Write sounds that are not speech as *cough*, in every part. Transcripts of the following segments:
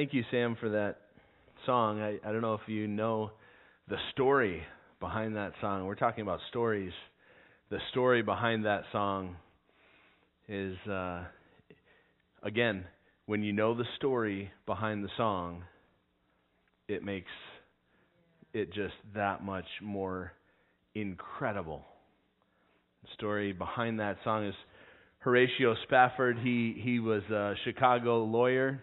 thank you, Sam, for that song. I, I don't know if you know the story behind that song. We're talking about stories. The story behind that song is, uh, again, when you know the story behind the song, it makes it just that much more incredible. The story behind that song is Horatio Spafford. He he was a Chicago lawyer.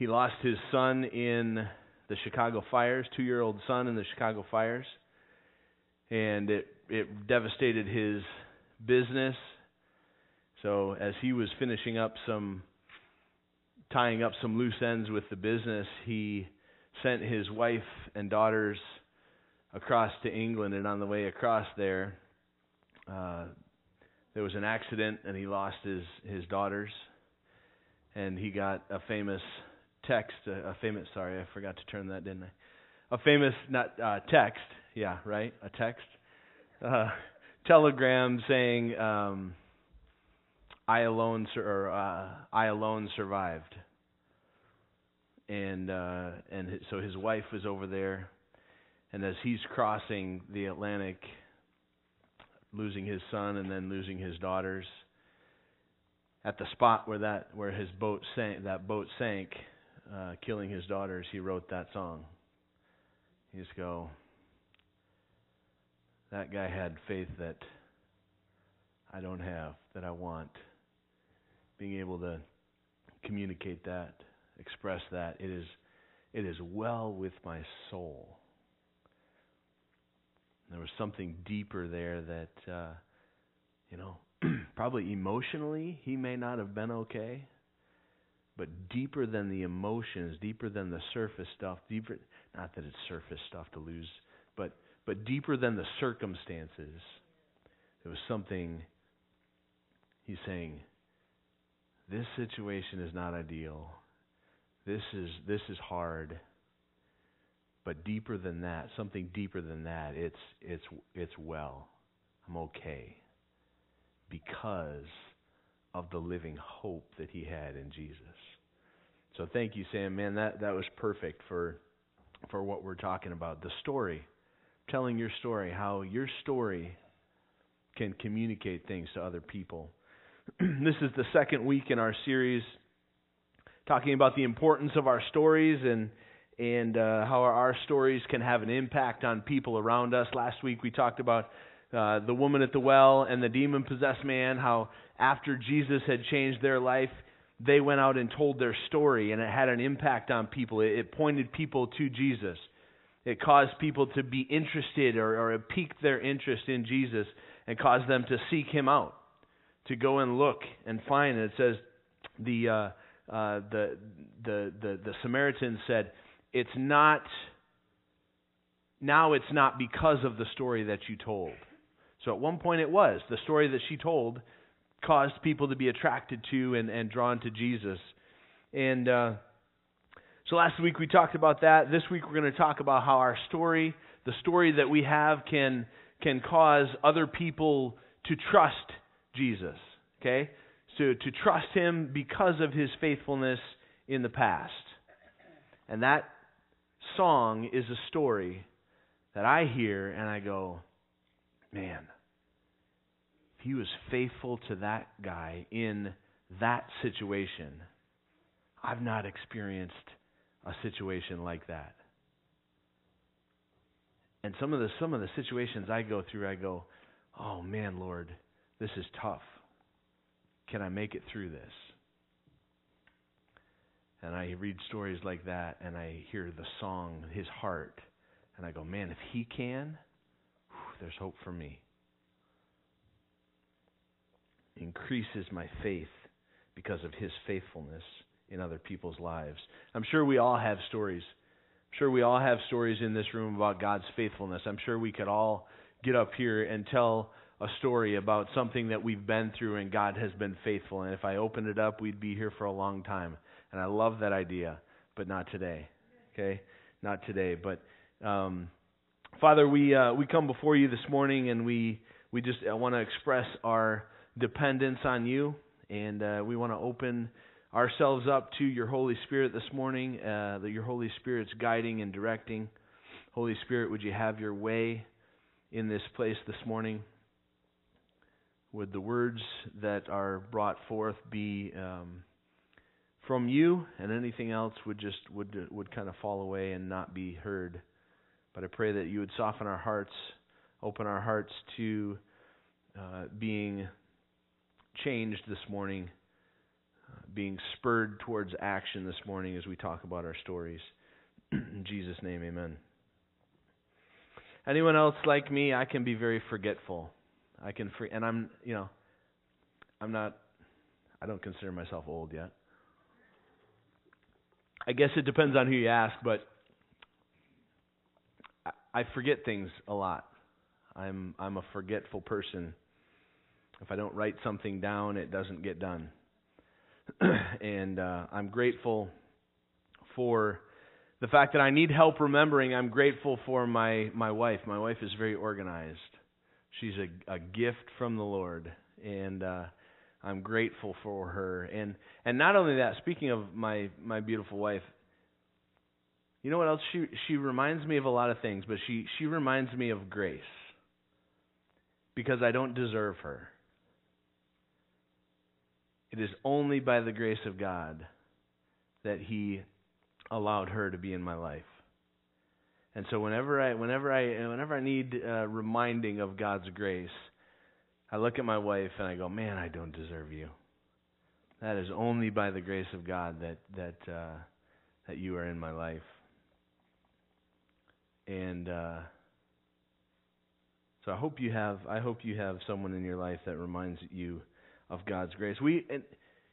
He lost his son in the Chicago fires, two-year-old son in the Chicago fires, and it it devastated his business. So as he was finishing up some tying up some loose ends with the business, he sent his wife and daughters across to England, and on the way across there, uh, there was an accident, and he lost his his daughters, and he got a famous text, a, a famous sorry, I forgot to turn that, didn't I? A famous not uh, text, yeah, right, a text, uh, telegram saying. Um, I alone or uh, I alone survived. And uh, and so his wife was over there, and as he's crossing the Atlantic, losing his son and then losing his daughters, at the spot where that where his boat sank, that boat sank, uh, killing his daughters, he wrote that song. You just go. That guy had faith that I don't have, that I want being able to communicate that, express that. It is, it is well with my soul. There was something deeper there that, uh, you know, *clears throat* probably emotionally he may not have been okay, but deeper than the emotions, deeper than the surface stuff, deeper, not that it's surface stuff to lose, but, but deeper than the circumstances, there was something he's saying, this situation is not ideal. This is this is hard. But deeper than that, something deeper than that, it's it's it's well. I'm okay. Because of the living hope that he had in Jesus. So thank you, Sam. Man, that, that was perfect for for what we're talking about. The story. Telling your story, how your story can communicate things to other people. *clears throat* this is the second week in our series talking about the importance of our stories and and uh, how our stories can have an impact on people around us. Last week we talked about uh, the woman at the well and the demon possessed man, how after Jesus had changed their life, they went out and told their story, and it had an impact on people. It, it pointed people to Jesus. It caused people to be interested or, or it piqued their interest in Jesus and caused them to seek him out to go and look and find. And it says the uh, uh, the, the the the Samaritan said, "It's not now. It's not because of the story that you told." So at one point it was the story that she told caused people to be attracted to and, and drawn to Jesus. And uh, so last week we talked about that. This week we're going to talk about how our story, the story that we have, can can cause other people to trust Jesus. Okay? So to trust him because of his faithfulness in the past. And that song is a story that I hear and I go, man, he was faithful to that guy in that situation, I've not experienced a situation like that. And some of the some of the situations I go through, I go, "Oh man, Lord, this is tough. Can I make it through this? And I read stories like that and I hear the song, His Heart, and I go, man, if He can, whew, there's hope for me. Increases my faith because of His faithfulness in other people's lives. I'm sure we all have stories. I'm sure we all have stories in this room about God's faithfulness. I'm sure we could all get up here and tell a story about something that we've been through and God has been faithful. And if I opened it up, we'd be here for a long time. And I love that idea, but not today. Okay? Not today. But um, Father, we uh, we come before you this morning and we we just want to express our dependence on you and uh, we want to open ourselves up to your Holy Spirit this morning, uh, that your Holy Spirit's guiding and directing. Holy Spirit, would you have your way in this place this morning? Would the words that are brought forth be um, from you, and anything else would just would would kind of fall away and not be heard? But I pray that you would soften our hearts, open our hearts to uh, being changed this morning, uh, being spurred towards action this morning as we talk about our stories. *clears throat* In Jesus' name, amen. Anyone else like me, I can be very forgetful. I can free, and I'm, you know, I'm not I don't consider myself old yet. I guess it depends on who you ask, but I forget things a lot. I'm I'm a forgetful person. If I don't write something down, it doesn't get done. *clears throat* and uh, I'm grateful for the fact that I need help remembering. I'm grateful for my my wife. My wife is very organized. She's a, a gift from the Lord, and uh, I'm grateful for her. And and not only that. Speaking of my my beautiful wife, you know what else? She she reminds me of a lot of things, but she she reminds me of grace because I don't deserve her. It is only by the grace of God that He allowed her to be in my life. And so whenever I whenever I whenever I need uh, reminding of God's grace, I look at my wife and I go, "Man, I don't deserve you." That is only by the grace of God that that uh, that you are in my life. And uh, so I hope you have I hope you have someone in your life that reminds you of God's grace. We and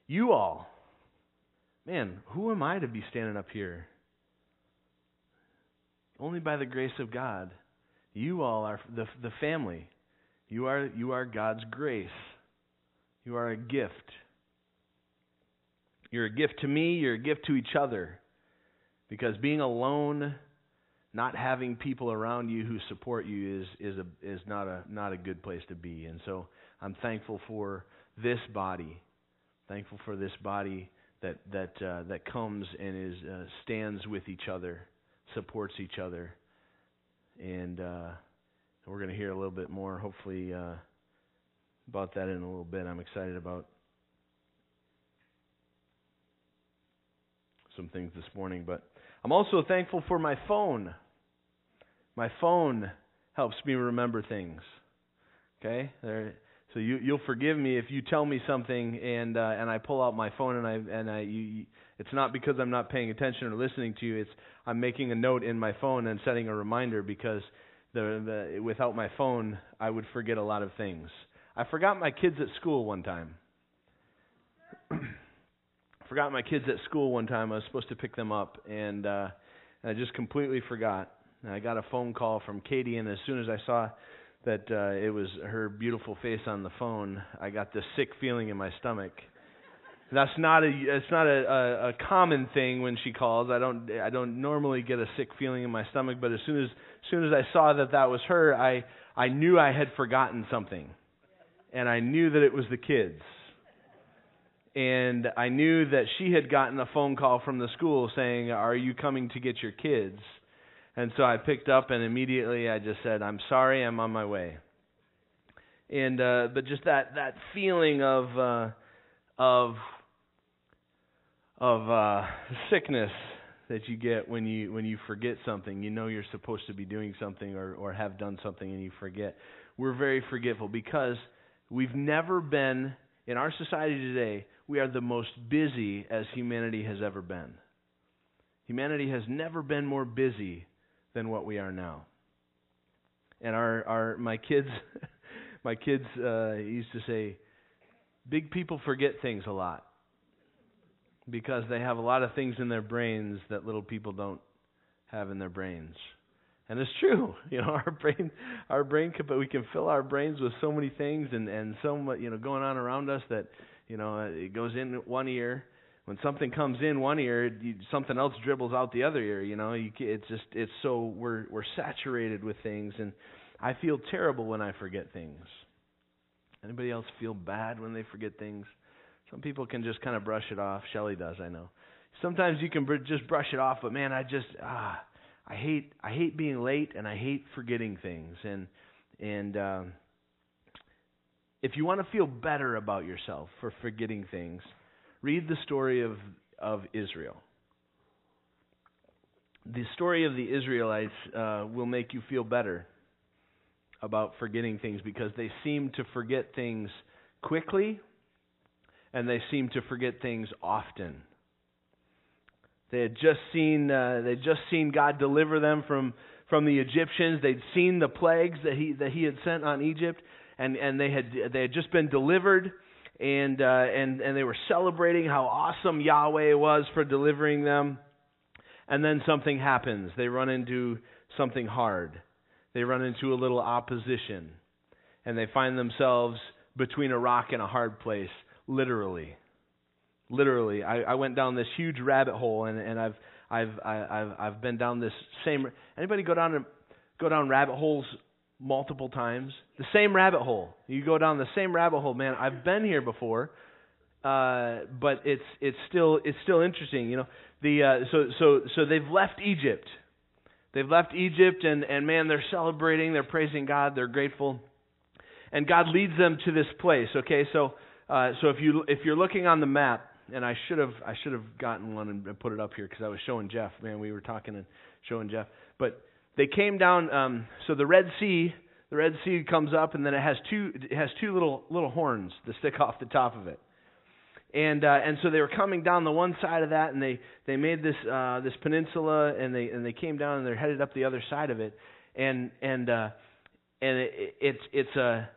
you all, man, who am I to be standing up here? Only by the grace of God. You all are the the family. You are you are God's grace. You are a gift. You're a gift to me, you're a gift to each other. Because being alone, not having people around you who support you is is a is not a not a good place to be. And so I'm thankful for this body. Thankful for this body that that uh, that comes and is uh, stands with each other, supports each other, and uh, we're going to hear a little bit more, hopefully, uh, about that in a little bit. I'm excited about some things this morning, but I'm also thankful for my phone. My phone helps me remember things. Okay, there so you you'll forgive me if you tell me something and uh, and I pull out my phone and I and I you, it's not because I'm not paying attention or listening to you. It's I'm making a note in my phone and setting a reminder because the, the without my phone I would forget a lot of things. I forgot my kids at school one time. *clears throat* forgot my kids at school one time. I was supposed to pick them up and uh and I just completely forgot. And I got a phone call from Katie and as soon as I saw that uh, it was her beautiful face on the phone, I got this sick feeling in my stomach. That's not a it's not a, a, a common thing when she calls. I don't I don't normally get a sick feeling in my stomach, but as soon as, as soon as I saw that that was her, I I knew I had forgotten something, and I knew that it was the kids. And I knew that she had gotten a phone call from the school saying, "Are you coming to get your kids?" And so I picked up and immediately I just said, "I'm sorry, I'm on my way." And uh but just that that feeling of uh of of uh sickness that you get when you when you forget something. You know you're supposed to be doing something or or have done something and you forget. We're very forgetful because we've never been in our society today, we are the most busy as humanity has ever been. Humanity has never been more busy than what we are now. And our our my kids *laughs* my kids uh used to say big people forget things a lot because they have a lot of things in their brains that little people don't have in their brains. And it's true, *laughs* you know, our brain, our brain, but we can fill our brains with so many things and and so much, you know, going on around us that, you know, it goes in one ear when something comes in one ear, you, something else dribbles out the other ear. You know, you, it's just it's so we're we're saturated with things, and I feel terrible when I forget things. Anybody else feel bad when they forget things? Some people can just kind of brush it off. Shelley does, I know. Sometimes you can br- just brush it off, but man, I just ah, I hate I hate being late and I hate forgetting things. And and um, if you want to feel better about yourself for forgetting things, read the story of of Israel. The story of the Israelites uh, will make you feel better about forgetting things because they seem to forget things quickly and they seem to forget things often. They had just seen uh, they'd just seen God deliver them from from the Egyptians. They'd seen the plagues that he that he had sent on Egypt, and and they had they had just been delivered, and uh, and and they were celebrating how awesome Yahweh was for delivering them. And then something happens. They run into something hard. They run into a little opposition, and they find themselves between a rock and a hard place, literally. Literally, I, I went down this huge rabbit hole, and, and I've I've I, I've I've been down this same. Anybody go down go down rabbit holes multiple times? The same rabbit hole. You go down the same rabbit hole, man. I've been here before, uh, but it's it's still it's still interesting. You know, the uh, so so so they've left Egypt. They've left Egypt, and and man, they're celebrating. They're praising God. They're grateful, and God leads them to this place. Okay, so uh, so if you if you're looking on the map and I should have I should have gotten one and put it up here because I was showing Jeff. Man, we were talking and showing Jeff. But they came down. Um, so the Red Sea, the Red Sea comes up, and then it has two it has two little little horns that stick *laughs* off the top of it. And uh, and so they were coming down the one side of that, and they they made this uh, this peninsula, and they and they came down, and they're headed up the other side of it, and and uh, and it, it's it's a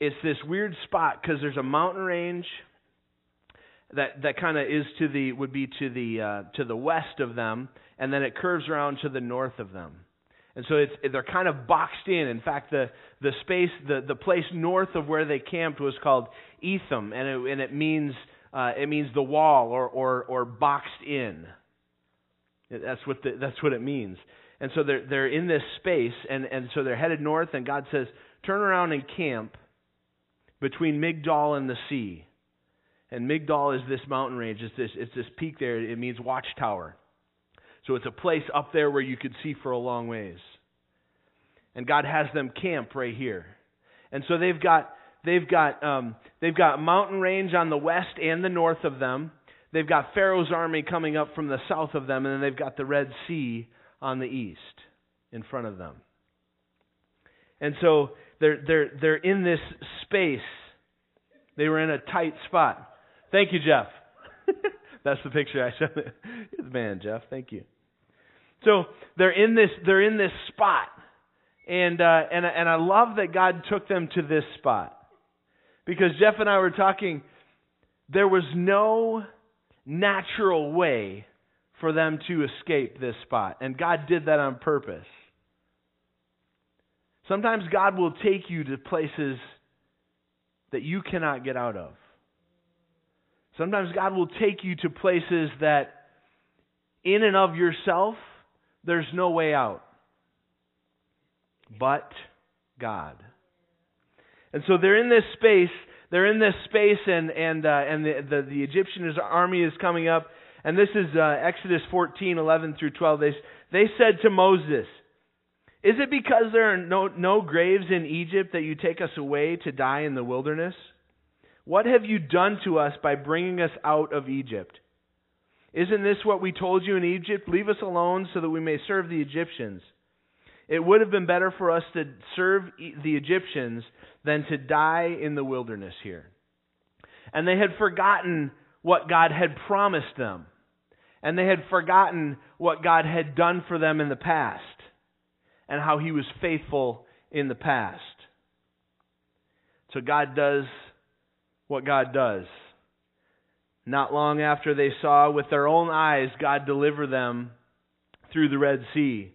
it's this weird spot because there's a mountain range that that kind of is to the would be to the uh, to the west of them, and then it curves around to the north of them. And so it's they're kind of boxed in. In fact, the the space the the place north of where they camped was called Etham, and it, and it means uh, it means the wall or or or boxed in. That's what the, that's what it means. And so they're they're in this space, and and so they're headed north, and God says, turn around and camp between Migdol and the sea. And Migdol is this mountain range. It's this, it's this peak there. It means watchtower. So it's a place up there where you could see for a long ways. And God has them camp right here. And so they've got they've got um, they've got mountain range on the west and the north of them. They've got Pharaoh's army coming up from the south of them, and then they've got the Red Sea on the east in front of them. And so they're they're they're in this space. They were in a tight spot. Thank you, Jeff. *laughs* That's the picture I showed. You. Man, Jeff, thank you. So they're in this they're in this spot, and uh, and and I love that God took them to this spot because Jeff and I were talking. There was no natural way for them to escape this spot, and God did that on purpose. Sometimes God will take you to places that you cannot get out of. Sometimes God will take you to places that, in and of yourself, there's no way out. But God. And so they're in this space. They're in this space, and and uh, and the, the the Egyptian army is coming up. And this is uh, Exodus 14, 11 through 12. They they said to Moses, "Is it because there are no no graves in Egypt that you take us away to die in the wilderness?" What have you done to us by bringing us out of Egypt? Isn't this what we told you in Egypt? Leave us alone so that we may serve the Egyptians. It would have been better for us to serve the Egyptians than to die in the wilderness here. And they had forgotten what God had promised them. And they had forgotten what God had done for them in the past and how He was faithful in the past. So God does what God does. Not long after they saw with their own eyes God deliver them through the Red Sea,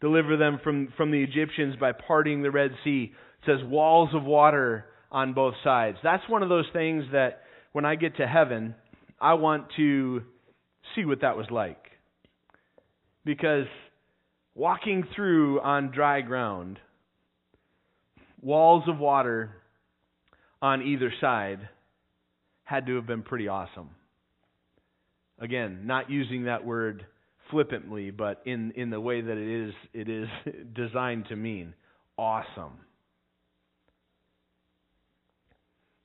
deliver them from, from the Egyptians by parting the Red Sea. It says walls of water on both sides. That's one of those things that when I get to heaven, I want to see what that was like. Because walking through on dry ground, walls of water on either side had to have been pretty awesome. Again, not using that word flippantly, but in, in the way that it is it is *laughs* designed to mean awesome.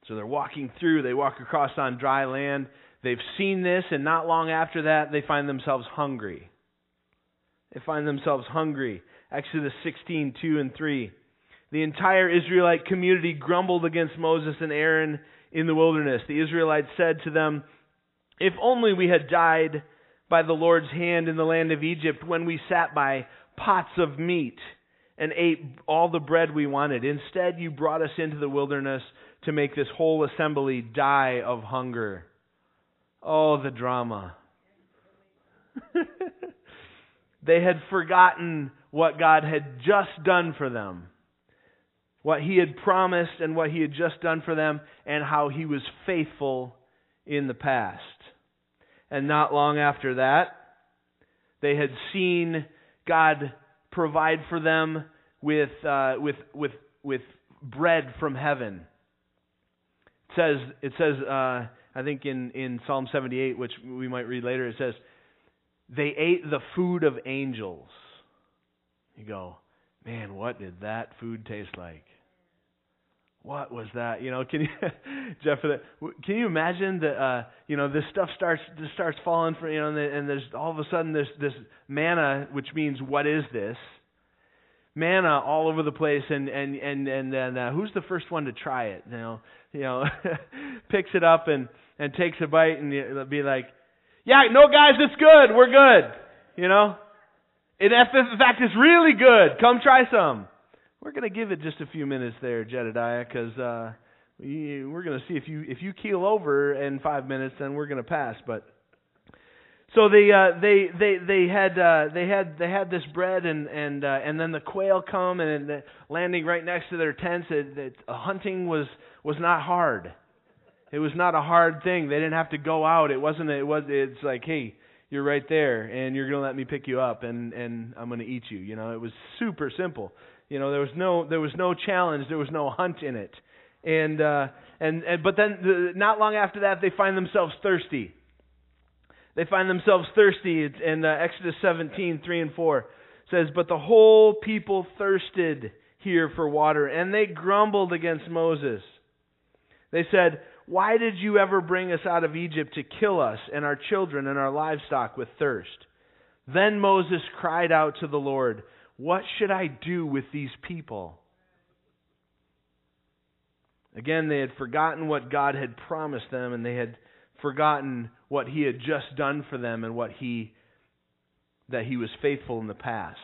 So they're walking through, they walk across on dry land. They've seen this, and not long after that, they find themselves hungry. They find themselves hungry. Exodus 16, 2 and 3. The entire Israelite community grumbled against Moses and Aaron in the wilderness. The Israelites said to them, If only we had died by the Lord's hand in the land of Egypt when we sat by pots of meat and ate all the bread we wanted. Instead, you brought us into the wilderness to make this whole assembly die of hunger. Oh, the drama. *laughs* they had forgotten what God had just done for them, what He had promised and what He had just done for them, and how He was faithful in the past. And not long after that, they had seen God provide for them with, uh, with, with, with bread from heaven. It says, it says uh, I think in, in Psalm 78, which we might read later, it says, they ate the food of angels. You go, man, what did that food taste like? What was that? You know, can you, *laughs* Jeff? Can you imagine that? Uh, you know, this stuff starts this starts falling from you know, and, and there's all of a sudden this this manna, which means what is this? Manna all over the place, and and and and then uh, who's the first one to try it? You know, you know, *laughs* picks it up and and takes a bite, and it'll be like, yeah, no, guys, it's good. We're good. You know, in fact, it's really good. Come try some. We're going to give it just a few minutes there, Jedediah, because uh, we, we're going to see if you if you keel over in five minutes, then we're going to pass. But so they uh, they they they had uh, they had they had this bread and and uh, and then the quail come and, and landing right next to their tents. It, it, hunting was was not hard. It was not a hard thing. They didn't have to go out. It wasn't. It was. It's like, hey, you're right there, and you're to let me pick you up, and and I'm to eat you. You know, it was super simple. You know, there was no there was no challenge, there was no hunt in it. And uh and, and but then the, not long after that they find themselves thirsty. They find themselves thirsty in uh, Exodus 17, 3 and 4 says, But the whole people thirsted here for water, and they grumbled against Moses. They said, Why did you ever bring us out of Egypt to kill us and our children and our livestock with thirst? Then Moses cried out to the Lord, what should I do with these people? Again, they had forgotten what God had promised them, and they had forgotten what He had just done for them and what He that He was faithful in the past.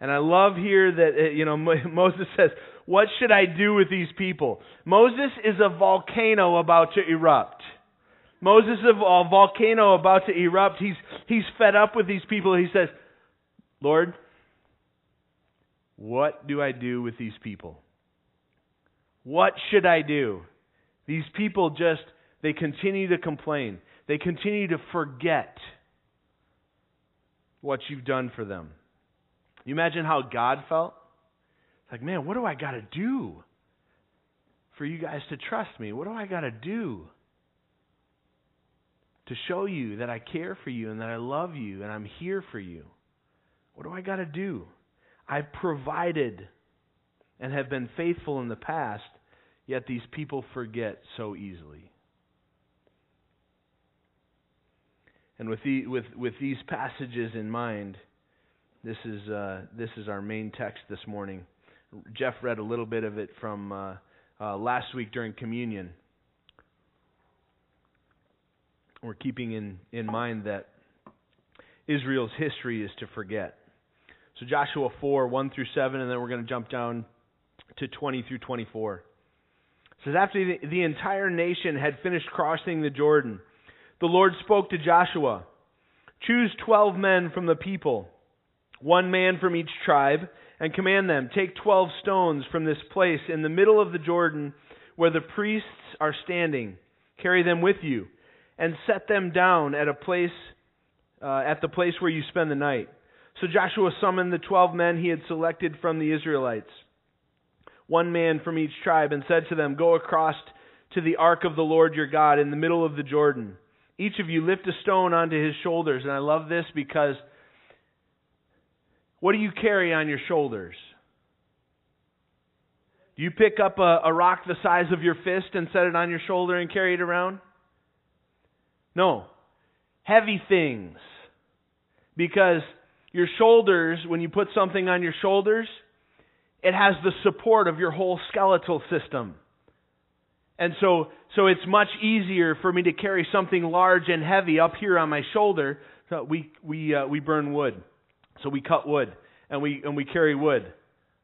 And I love here that uh, you know *laughs* Moses says, "What should I do with these people?" Moses is a volcano about to erupt. Moses is a volcano about to erupt. He's he's fed up with these people. He says, "Lord, what do I do with these people? What should I do? These people just, they continue to complain. They continue to forget what you've done for them. You imagine how God felt? It's like, man, what do I got to do for you guys to trust me? What do I got to do to show you that I care for you and that I love you and I'm here for you? What do I got to do? I've provided and have been faithful in the past, yet these people forget so easily. And with, the, with, with these passages in mind, this is, uh, this is our main text this morning. Jeff read a little bit of it from uh, uh, last week during communion. We're keeping in, in mind that Israel's history is to forget. So Joshua 4, 1 through 7, and then we're going to jump down to 20 through 24. It says, After the, the entire nation had finished crossing the Jordan, the Lord spoke to Joshua Choose 12 men from the people, one man from each tribe, and command them Take 12 stones from this place in the middle of the Jordan where the priests are standing. Carry them with you, and set them down at a place uh, at the place where you spend the night. So Joshua summoned the twelve men he had selected from the Israelites, one man from each tribe, and said to them, Go across to the ark of the Lord your God in the middle of the Jordan. Each of you lift a stone onto his shoulders. And I love this because what do you carry on your shoulders? Do you pick up a, a rock the size of your fist and set it on your shoulder and carry it around? No. Heavy things. Because your shoulders, when you put something on your shoulders, it has the support of your whole skeletal system. And so, so it's much easier for me to carry something large and heavy up here on my shoulder. So we we uh, we burn wood, so we cut wood and we and we carry wood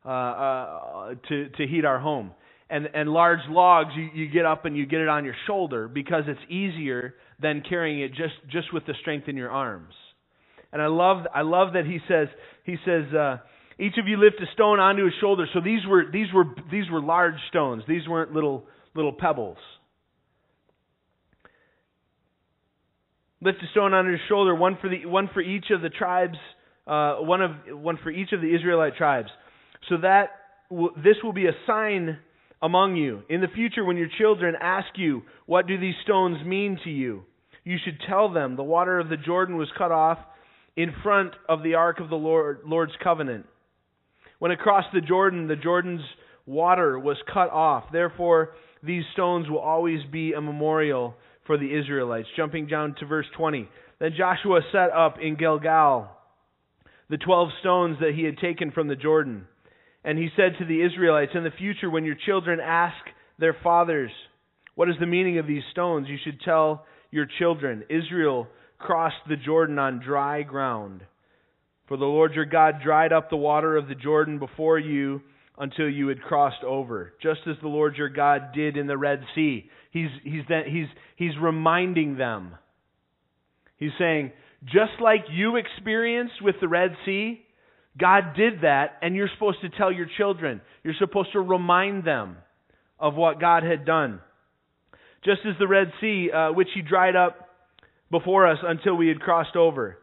uh, uh, to to heat our home. And and large logs, you, you get up and you get it on your shoulder because it's easier than carrying it just just with the strength in your arms. And I love I love that he says he says. Uh, each of you lift a stone onto his shoulder. So these were these were these were large stones. These weren't little little pebbles. Lift a stone onto his shoulder, one for the one for each of the tribes, uh, one of one for each of the Israelite tribes, so that w- this will be a sign among you. In the future, when your children ask you, "What do these stones mean to you?" you should tell them, "The water of the Jordan was cut off in front of the ark of the Lord, Lord's covenant." When across the Jordan, the Jordan's water was cut off. Therefore, these stones will always be a memorial for the Israelites. Jumping down to verse 20. Then Joshua set up in Gilgal the twelve stones that he had taken from the Jordan. And he said to the Israelites, In the future, when your children ask their fathers, What is the meaning of these stones? you should tell your children, Israel crossed the Jordan on dry ground. For the Lord your God dried up the water of the Jordan before you until you had crossed over, just as the Lord your God did in the Red Sea. He's, he's, he's, he's reminding them. He's saying, just like you experienced with the Red Sea, God did that, and you're supposed to tell your children. You're supposed to remind them of what God had done. Just as the Red Sea, uh, which He dried up before us until we had crossed over.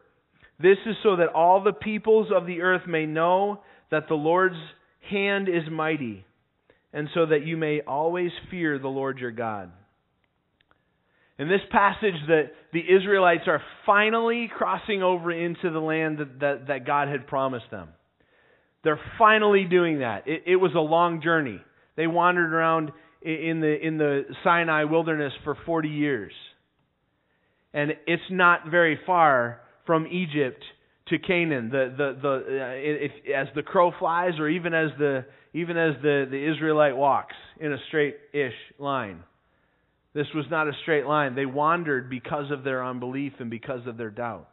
This is so that all the peoples of the earth may know that the Lord's hand is mighty, and so that you may always fear the Lord your God. In this passage, that the Israelites are finally crossing over into the land that, that, that God had promised them. They're finally doing that. It, it was a long journey. They wandered around in the, in the Sinai wilderness for 40 years. And it's not very far from Egypt to Canaan. The the the uh, if, as the crow flies, or even as the even as the the Israelite walks in a straight-ish line. This was not a straight line. They wandered because of their unbelief and because of their doubt.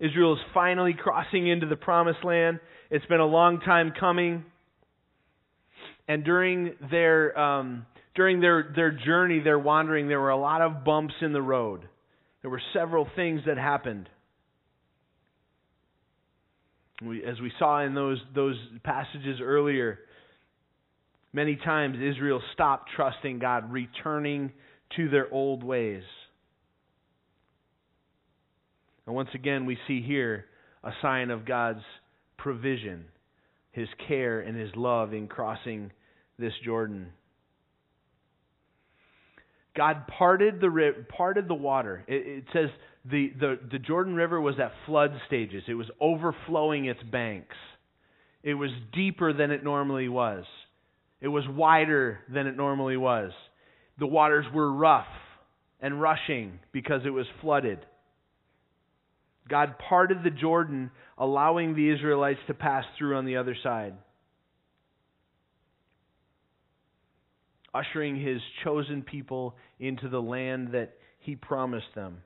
Israel is finally crossing into the promised land. It's been a long time coming. And during their um, during their, their journey, their wandering, there were a lot of bumps in the road. There were several things that happened. We, as we saw in those, those passages earlier, many times Israel stopped trusting God, returning to their old ways. And once again, we see here a sign of God's provision, His care, and His love in crossing this Jordan. God parted the parted the water. It, it says the, the, the Jordan River was at flood stages. It was overflowing its banks. It was deeper than it normally was. It was wider than it normally was. The waters were rough and rushing because it was flooded. God parted the Jordan, allowing the Israelites to pass through on the other side. Ushering his chosen people into the land that he promised them.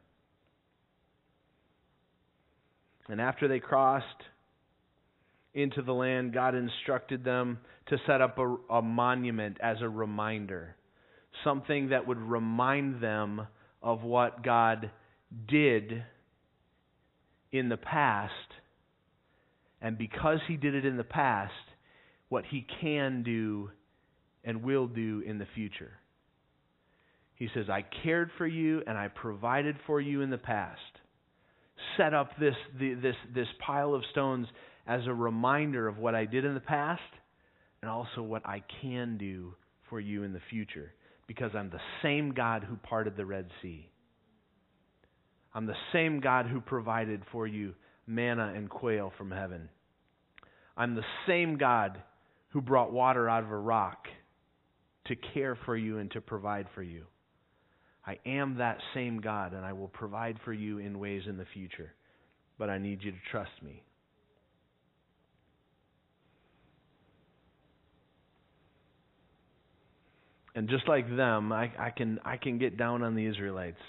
And after they crossed into the land, God instructed them to set up a, a, monument as a reminder. Something that would remind them of what God did in the past. And because He did it in the past, what He can do and will do in the future. He says, I cared for you and I provided for you in the past set up this, the, this, this pile of stones as a reminder of what I did in the past and also what I can do for you in the future because I'm the same God who parted the Red Sea. I'm the same God who provided for you manna and quail from heaven. I'm the same God who brought water out of a rock to care for you and to provide for you. I am that same God, and I will provide for you in ways in the future. But I need you to trust me. And just like them, I, I can I can get down on the Israelites.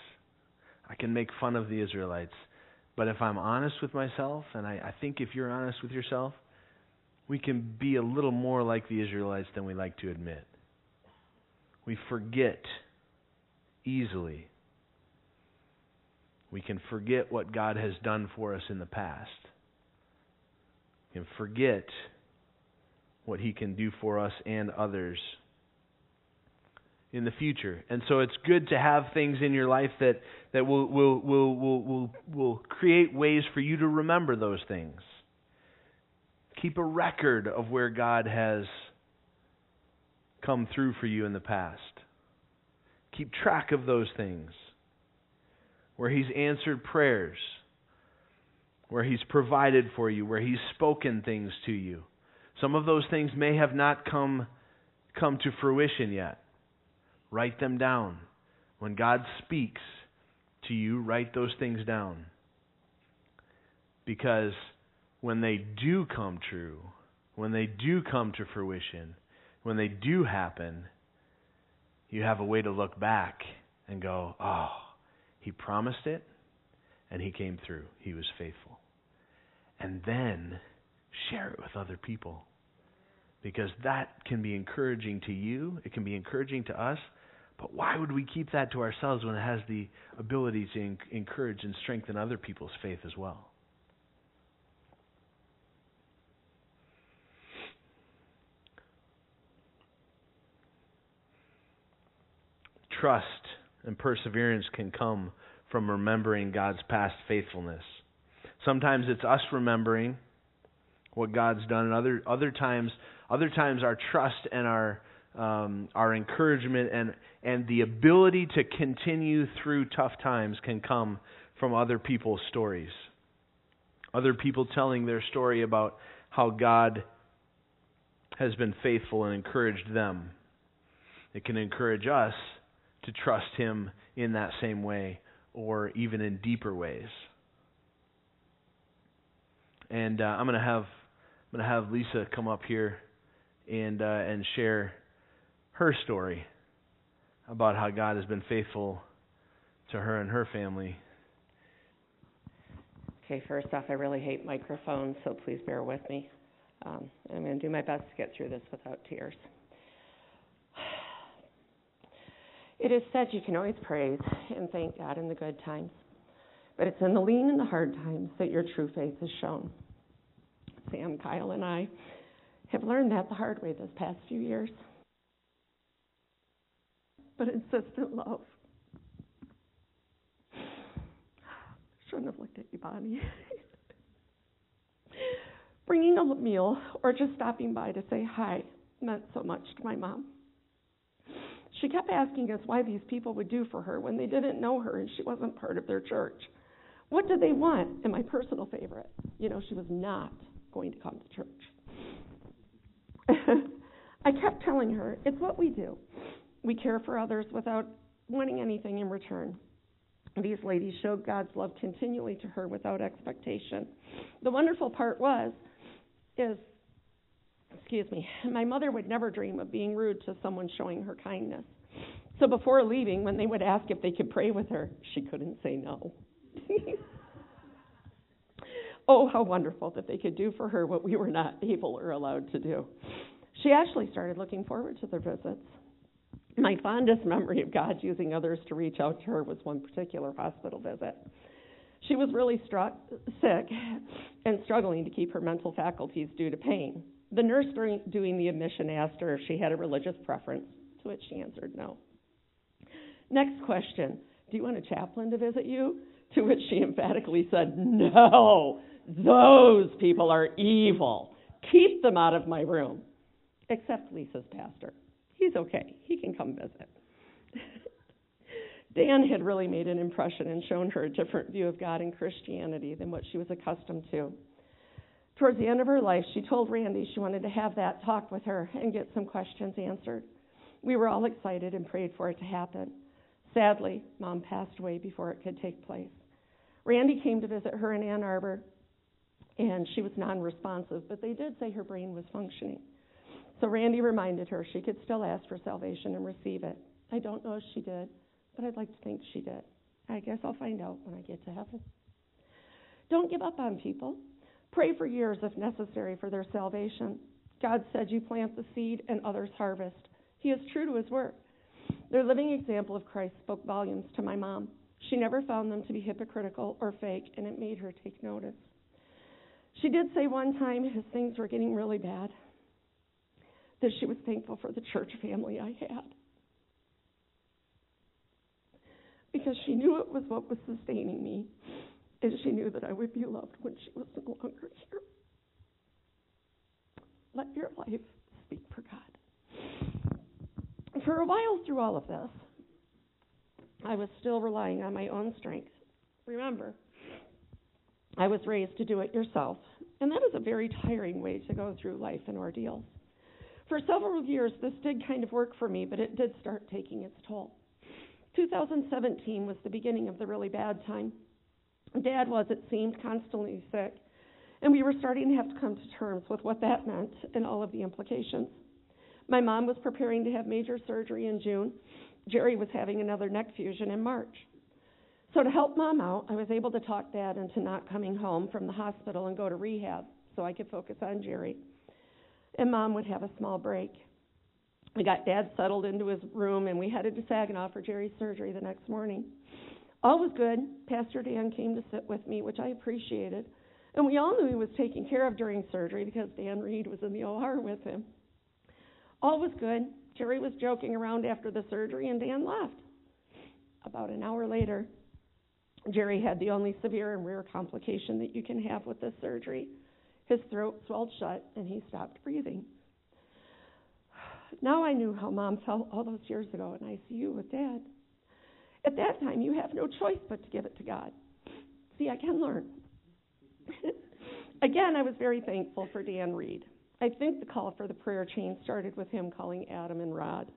I can make fun of the Israelites. But if I'm honest with myself, and I, I think if you're honest with yourself, we can be a little more like the Israelites than we like to admit. We forget easily. We can forget what God has done for us in the past. Can forget what He can do for us and others in the future. And so it's good to have things in your life that, that will, will, will, will, will, will create ways for you to remember those things. Keep a record of where God has come through for you in the past. Keep track of those things. Where He's answered prayers, where He's provided for you, where He's spoken things to you. Some of those things may have not come, come to fruition yet. Write them down. When God speaks to you, write those things down. Because when they do come true, when they do come to fruition, when they do happen, you have a way to look back and go, oh, he promised it and he came through. He was faithful. And then share it with other people. Because that can be encouraging to you, it can be encouraging to us, but why would we keep that to ourselves when it has the ability to encourage and strengthen other people's faith as well? Trust and perseverance can come from remembering God's past faithfulness. Sometimes it's us remembering what God's done, and other other times other times our trust and our um, our encouragement and, and the ability to continue through tough times can come from other people's stories. Other people telling their story about how God has been faithful and encouraged them. It can encourage us to trust Him in that same way or even in deeper ways. And uh, I'm to have I'm to have Lisa come up here and uh, and share her story about how God has been faithful to her and her family. Okay, first off, I really hate microphones, so please bear with me. Um, I'm going to do my best to get through this without tears. It is said you can always praise and thank God in the good times, but it's in the lean and the hard times that your true faith is shown. Sam, Kyle, and I have learned that the hard way this past few years but insistent love. Shouldn't have looked at you, Bonnie. *laughs* Bringing a meal or just stopping by to say hi meant so much to my mom. She kept asking us why these people would do for her when they didn't know her and she wasn't part of their church. What did they want? And my personal favorite, you know, she was not going to come to church. *laughs* I kept telling her, it's what we do. We care for others without wanting anything in return. These ladies showed God's love continually to her without expectation. The wonderful part was, is, excuse me, my mother would never dream of being rude to someone showing her kindness. So before leaving, when they would ask if they could pray with her, she couldn't say no. *laughs* oh, how wonderful that they could do for her what we were not able or allowed to do. She actually started looking forward to their visits. My fondest memory of God using others to reach out to her was one particular hospital visit. She was really struck, sick and struggling to keep her mental faculties due to pain. The nurse doing the admission asked her if she had a religious preference, to which she answered no. Next question Do you want a chaplain to visit you? To which she emphatically said, No, those people are evil. Keep them out of my room. Except Lisa's pastor He's okay. He can come visit. *laughs* Dan had really made an impression and shown her a different view of God and Christianity than what she was accustomed to. Towards the end of her life, she told Randy she wanted to have that talk with her and get some questions answered. We were all excited and prayed for it to happen. Sadly, Mom passed away before it could take place. Randy came to visit her in Ann Arbor, and she was non responsive, but they did say her brain was functioning. So Randy reminded her she could still ask for salvation and receive it. I don't know if she did, but I'd like to think she did. I guess I'll find out when I get to heaven. Don't give up on people. Pray for years if necessary for their salvation. God said you plant the seed and others harvest. He is true to his word. Their living example of Christ spoke volumes to my mom. She never found them to be hypocritical or fake, and it made her take notice. She did say one time, as things were getting really bad, that she was thankful for the church family I had. Because she knew it was what was sustaining me, and she knew that I would be loved when she was no longer here. Let your life speak for God. For a while through all of this, I was still relying on my own strength. Remember, I was raised to do it yourself, and that is a very tiring way to go through life and ordeals. For several years, this did kind of work for me, but it did start taking its toll. 2017 was the beginning of the really bad time. Dad was, it seemed, constantly sick, and we were starting to have to come to terms with what that meant and all of the implications. My mom was preparing to have major surgery in June. Jerry was having another neck fusion in March. So, to help mom out, I was able to talk dad into not coming home from the hospital and go to rehab so I could focus on Jerry. And mom would have a small break. We got dad settled into his room and we headed to Saginaw for Jerry's surgery the next morning. All was good. Pastor Dan came to sit with me, which I appreciated. And we all knew he was taken care of during surgery because Dan Reed was in the OR with him. All was good. Jerry was joking around after the surgery, and Dan left. About an hour later, Jerry had the only severe and rare complication that you can have with this surgery. His throat swelled shut, and he stopped breathing. Now I knew how mom felt all those years ago in ICU with dad. At that time, you have no choice but to give it to God. See, I can learn. *laughs* Again, I was very thankful for Dan Reed. I think the call for the prayer chain started with him calling Adam and Rod.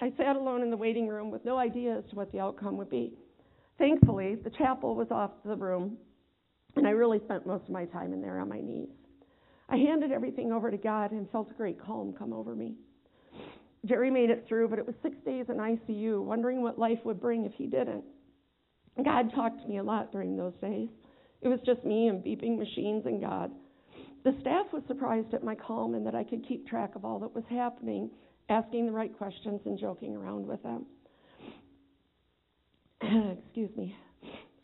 I sat alone in the waiting room with no idea as to what the outcome would be. Thankfully, the chapel was off the room, and I really spent most of my time in there on my knees. I handed everything over to God and felt a great calm come over me. Jerry made it through, but it was six days in ICU, wondering what life would bring if he didn't. God talked to me a lot during those days. It was just me and beeping machines and God. The staff was surprised at my calm and that I could keep track of all that was happening, asking the right questions and joking around with them. *clears throat* Excuse me.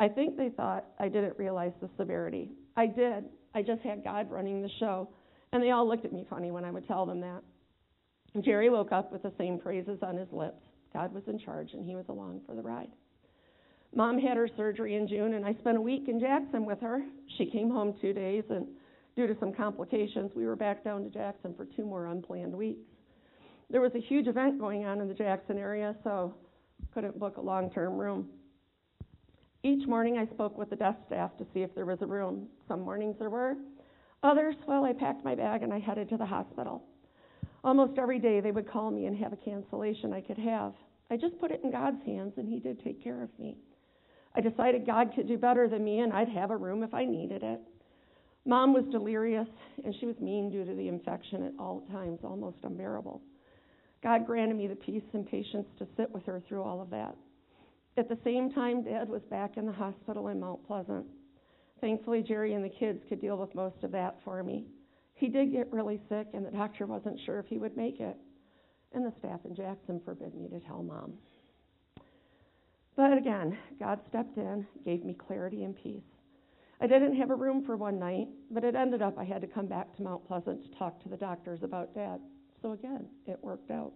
I think they thought I didn't realize the severity. I did. I just had God running the show, and they all looked at me funny when I would tell them that. Jerry woke up with the same phrases on his lips. God was in charge, and he was along for the ride. Mom had her surgery in June, and I spent a week in Jackson with her. She came home two days, and due to some complications, we were back down to Jackson for two more unplanned weeks. There was a huge event going on in the Jackson area, so couldn't book a long term room. Each morning I spoke with the desk staff to see if there was a room. Some mornings there were. Others, well, I packed my bag and I headed to the hospital. Almost every day they would call me and have a cancellation I could have. I just put it in God's hands and He did take care of me. I decided God could do better than me and I'd have a room if I needed it. Mom was delirious and she was mean due to the infection at all times, almost unbearable. God granted me the peace and patience to sit with her through all of that. At the same time, Dad was back in the hospital in Mount Pleasant. Thankfully, Jerry and the kids could deal with most of that for me. He did get really sick, and the doctor wasn't sure if he would make it. And the staff in Jackson forbid me to tell Mom. But again, God stepped in, gave me clarity and peace. I didn't have a room for one night, but it ended up I had to come back to Mount Pleasant to talk to the doctors about Dad. So again, it worked out.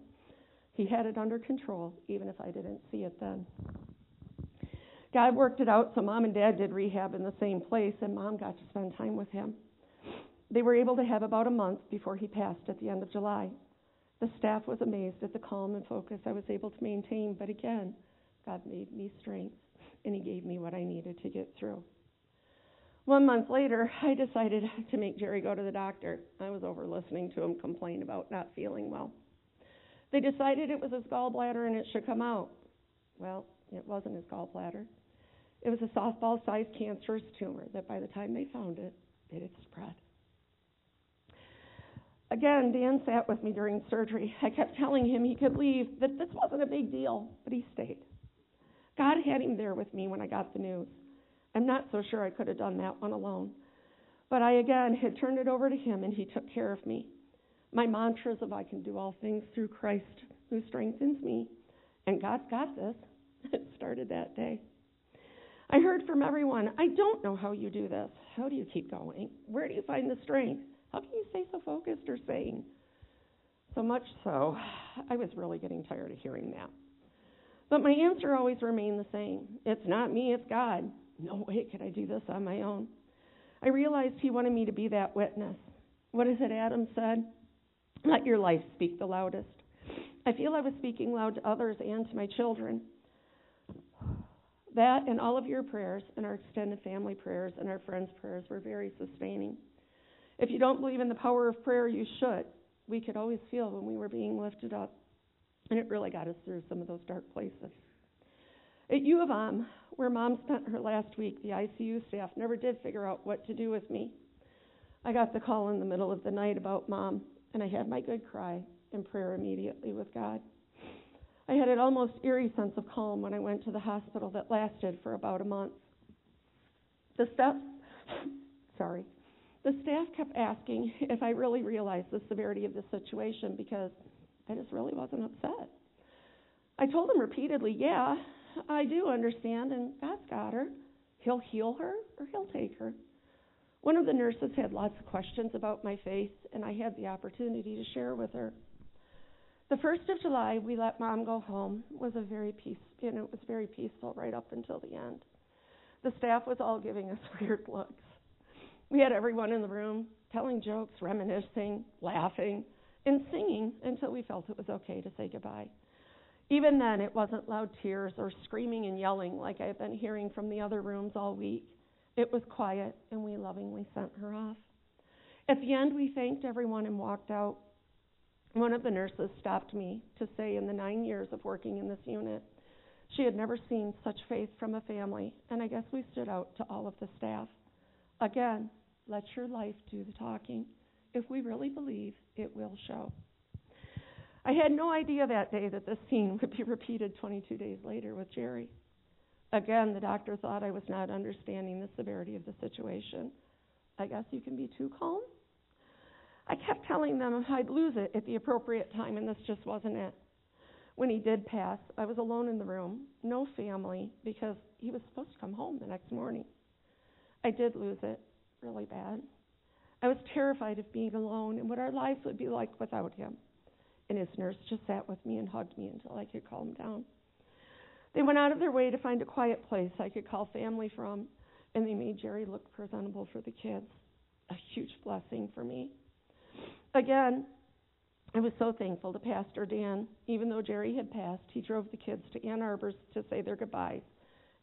He had it under control, even if I didn't see it then. God worked it out so mom and dad did rehab in the same place, and mom got to spend time with him. They were able to have about a month before he passed at the end of July. The staff was amazed at the calm and focus I was able to maintain, but again, God made me strength and He gave me what I needed to get through. One month later, I decided to make Jerry go to the doctor. I was over listening to him complain about not feeling well. They decided it was his gallbladder and it should come out. Well, it wasn't his gallbladder. It was a softball sized cancerous tumor that by the time they found it, it had spread. Again, Dan sat with me during surgery. I kept telling him he could leave, that this wasn't a big deal, but he stayed. God had him there with me when I got the news. I'm not so sure I could have done that one alone. But I again had turned it over to him and he took care of me. My mantras of I can do all things through Christ who strengthens me and God's got this. It *laughs* started that day. I heard from everyone, I don't know how you do this. How do you keep going? Where do you find the strength? How can you stay so focused or sane? So much so, *sighs* I was really getting tired of hearing that. But my answer always remained the same it's not me, it's God. No way could I do this on my own. I realized He wanted me to be that witness. What is it Adam said? Let your life speak the loudest. I feel I was speaking loud to others and to my children. *sighs* That and all of your prayers and our extended family prayers and our friends' prayers were very sustaining. If you don't believe in the power of prayer, you should. We could always feel when we were being lifted up. And it really got us through some of those dark places. At U of M, where mom spent her last week, the ICU staff never did figure out what to do with me. I got the call in the middle of the night about mom, and I had my good cry and prayer immediately with God. I had an almost eerie sense of calm when I went to the hospital that lasted for about a month. The staff, *laughs* sorry, the staff kept asking if I really realized the severity of the situation because I just really wasn't upset. I told them repeatedly, yeah, I do understand, and God's got her. He'll heal her or he'll take her. One of the nurses had lots of questions about my faith, and I had the opportunity to share with her. The first of July, we let mom go home. was a very peace, and it was very peaceful right up until the end. The staff was all giving us *laughs* weird looks. We had everyone in the room telling jokes, reminiscing, laughing, and singing until we felt it was okay to say goodbye. Even then, it wasn't loud tears or screaming and yelling like I've been hearing from the other rooms all week. It was quiet, and we lovingly sent her off. At the end, we thanked everyone and walked out. One of the nurses stopped me to say, in the nine years of working in this unit, she had never seen such faith from a family, and I guess we stood out to all of the staff. Again, let your life do the talking. If we really believe, it will show. I had no idea that day that this scene would be repeated 22 days later with Jerry. Again, the doctor thought I was not understanding the severity of the situation. I guess you can be too calm. I kept telling them I'd lose it at the appropriate time, and this just wasn't it. When he did pass, I was alone in the room, no family, because he was supposed to come home the next morning. I did lose it really bad. I was terrified of being alone and what our lives would be like without him. And his nurse just sat with me and hugged me until I could calm down. They went out of their way to find a quiet place I could call family from, and they made Jerry look presentable for the kids. A huge blessing for me. Again, I was so thankful to Pastor Dan. Even though Jerry had passed, he drove the kids to Ann Arbor to say their goodbyes,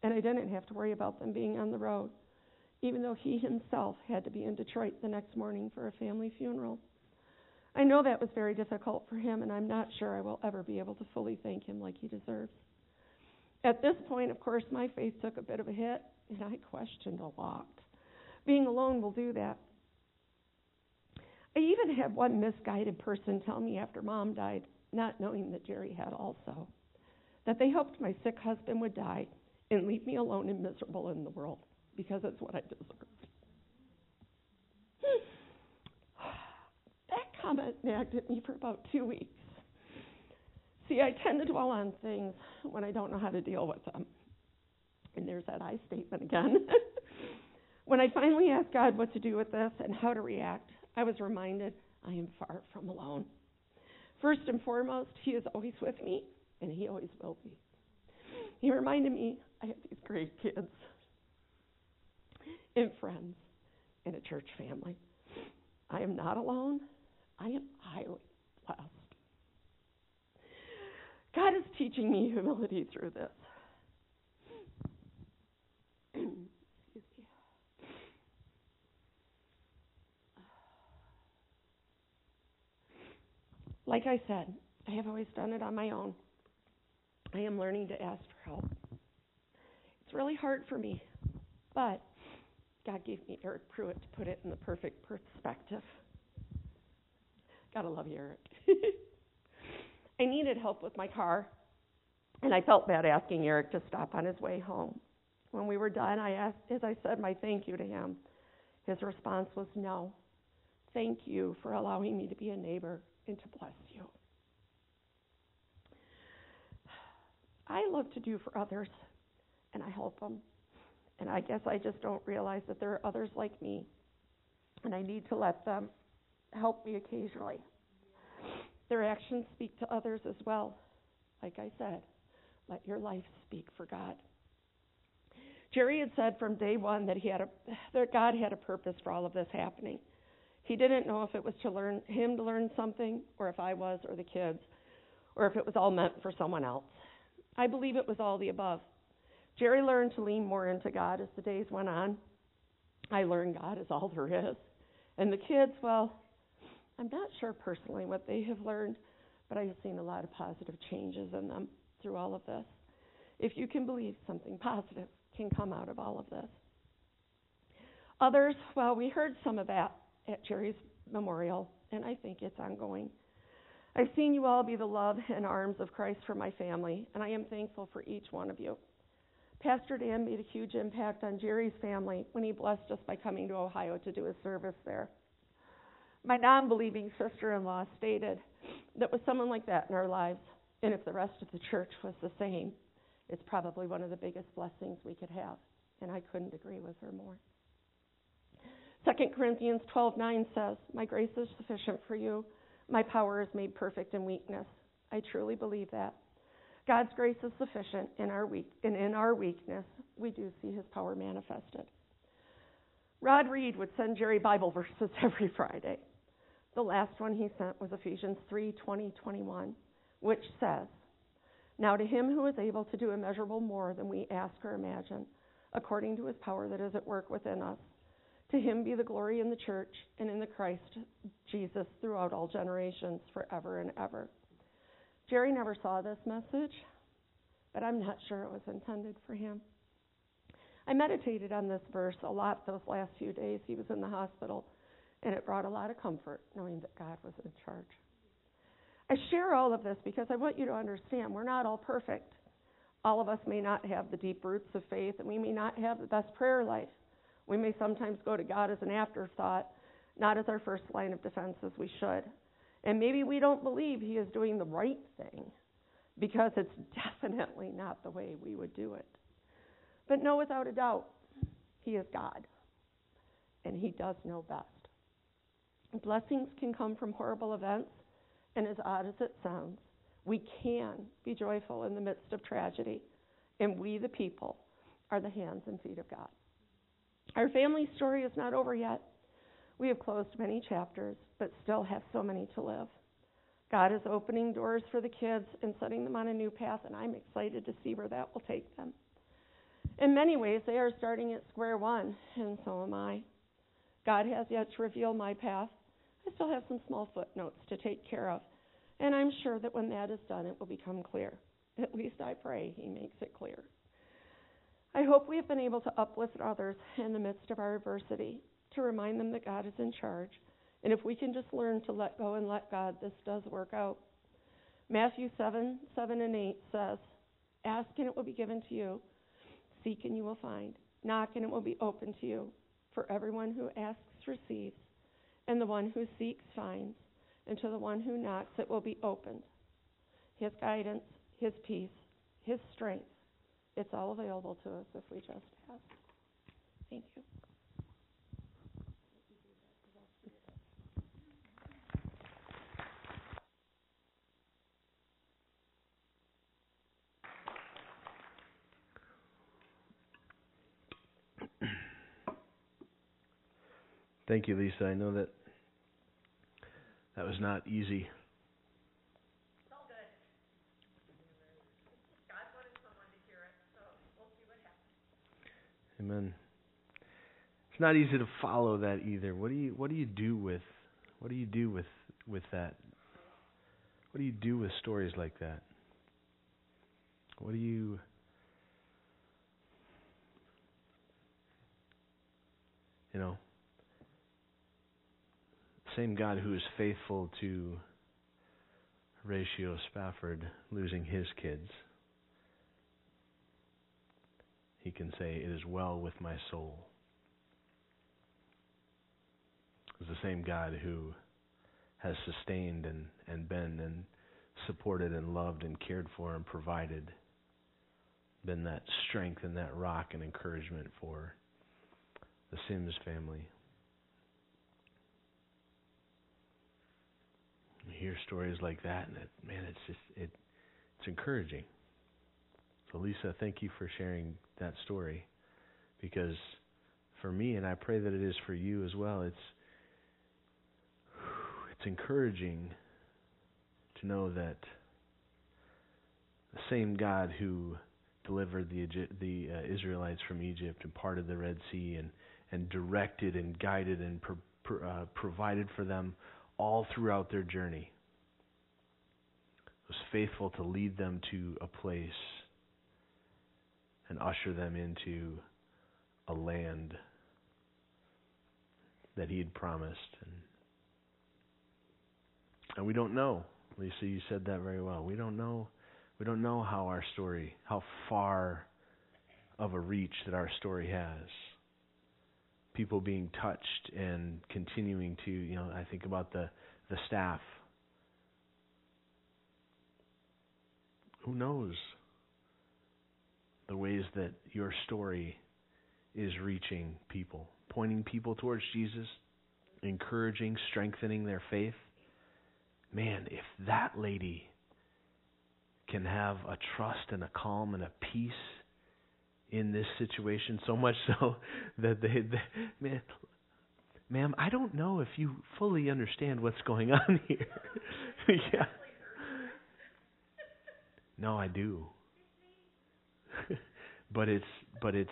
and I didn't have to worry about them being on the road even though he himself had to be in Detroit the next morning for a family funeral. I know that was very difficult for him, and I'm not sure I will ever be able to fully thank him like he deserves. At this point, of course, my faith took a bit of a hit, and I questioned a lot. Being alone will do that. I even had one misguided person tell me after mom died, not knowing that Jerry had also, that they hoped my sick husband would die and leave me alone and miserable in the world because it's what I deserve. *sighs* that comment nagged at me for about two weeks. See, I tend to dwell on things when I don't know how to deal with them. And there's that I statement again. *laughs* when I finally asked God what to do with this and how to react, I was reminded I am far from alone. First and foremost, He is always with me, and He always will be. He reminded me I have these great kids and friends in a church family. I am not alone. I am highly blessed. God is teaching me humility through this. Like I said, I have always done it on my own. I am learning to ask for help. It's really hard for me, but God gave me Eric Pruitt to put it in the perfect perspective. Gotta love you, Eric. *laughs* I needed help with my car, and I felt bad asking Eric to stop on his way home. When we were done, I asked, as I said, my thank you to him. His response was no. Thank you for allowing me to be a neighbor and to bless you. *sighs* I love to do for others, and I help them. And I guess I just don't realize that there are others like me, and I need to let them help me occasionally. Their actions speak to others as well. Like I said, let your life speak for God. Jerry had said from day one that he had a that God had a purpose for all of this happening. He didn't know if it was to learn him to learn something, or if I was, or the kids, or if it was all meant for someone else. I believe it was all the above. Jerry learned to lean more into God as the days went on. I learned God is all there is. And the kids, well, I'm not sure personally what they have learned, but I have seen a lot of positive changes in them through all of this. If you can believe something positive can come out of all of this. Others, well, we heard some of that at Jerry's memorial, and I think it's ongoing. I've seen you all be the love and arms of Christ for my family, and I am thankful for each one of you. Pastor Dan made a huge impact on Jerry's family when he blessed us by coming to Ohio to do a service there. My non believing sister in law stated that with someone like that in our lives, and if the rest of the church was the same, it's probably one of the biggest blessings we could have. And I couldn't agree with her more. 2 Corinthians 12:9 says, "My grace is sufficient for you. My power is made perfect in weakness." I truly believe that. God's grace is sufficient in our weak and in our weakness, we do see his power manifested. Rod Reed would send Jerry Bible verses *laughs* every Friday. The last one he sent was Ephesians 3:20, 21, which says, "Now to him who is able to do immeasurable more than we ask or imagine, according to his power that is at work within us, to him be the glory in the church and in the Christ Jesus throughout all generations, forever and ever." Jerry never saw this message, but I'm not sure it was intended for him. I meditated on this verse a lot those last few days. He was in the hospital, and it brought a lot of comfort knowing that God was in charge. I share all of this because I want you to understand we're not all perfect. All of us may not have the deep roots of faith, and we may not have the best prayer life. We may sometimes go to God as an afterthought, not as our first line of defense as we should. And maybe we don't believe He is doing the right thing because it's *laughs* definitely not the way we would do it. But know without a doubt, He is God, and He does know best. Blessings can come from horrible events, and as odd as it sounds, we can be joyful in the midst of tragedy, and we, the people, are the hands and feet of God. Our family story is not over yet. We have closed many chapters, but still have so many to live. God is opening doors for the kids and setting them on a new path, and I'm excited to see where that will take them. In many ways, they are starting at square one, and so am I. God has yet to reveal my path. I still have some small footnotes to take care of, and I'm sure that when that is done, it will become clear. At least I pray He makes it clear. I hope we have been able to uplift others in the midst of our adversity to remind them that God is in charge. And if we can just learn to let go and let God, this does work out. Matthew 7 7 and 8 says, Ask and it will be given to you. Seek and you will find. Knock and it will be open to you. For everyone who asks receives, and the one who seeks finds, and to the one who knocks it will be opened. His guidance, His peace, His strength, it's all available to us if we just ask. Thank you. Thank you, Lisa. I know that that was not easy. Amen. It's not easy to follow that either. What do you what do you do with what do you do with with that? What do you do with stories like that? What do you you know? Same God who is faithful to Horatio Spafford losing his kids he can say, It is well with my soul. It's the same God who has sustained and, and been and supported and loved and cared for and provided, been that strength and that rock and encouragement for the Sims family. Hear stories like that, and it, man, it's just it, it's encouraging. So, Lisa, thank you for sharing that story because for me, and I pray that it is for you as well, it's it's encouraging to know that the same God who delivered the the uh, Israelites from Egypt and parted the Red Sea and and directed and guided and uh, provided for them all throughout their journey was faithful to lead them to a place and usher them into a land that he had promised. And, and we don't know. Lisa, you said that very well. We don't know. We don't know how our story, how far of a reach that our story has. People being touched and continuing to, you know, I think about the the staff. Who knows the ways that your story is reaching people, pointing people towards Jesus, encouraging, strengthening their faith. Man, if that lady can have a trust and a calm and a peace in this situation, so much *laughs* so that they, they man, ma'am, I don't know if you fully understand what's going on *laughs* here. yeah. No, I do. *laughs* but it's but it's